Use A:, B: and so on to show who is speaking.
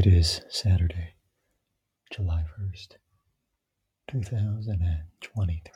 A: It is Saturday, July 1st, 2023.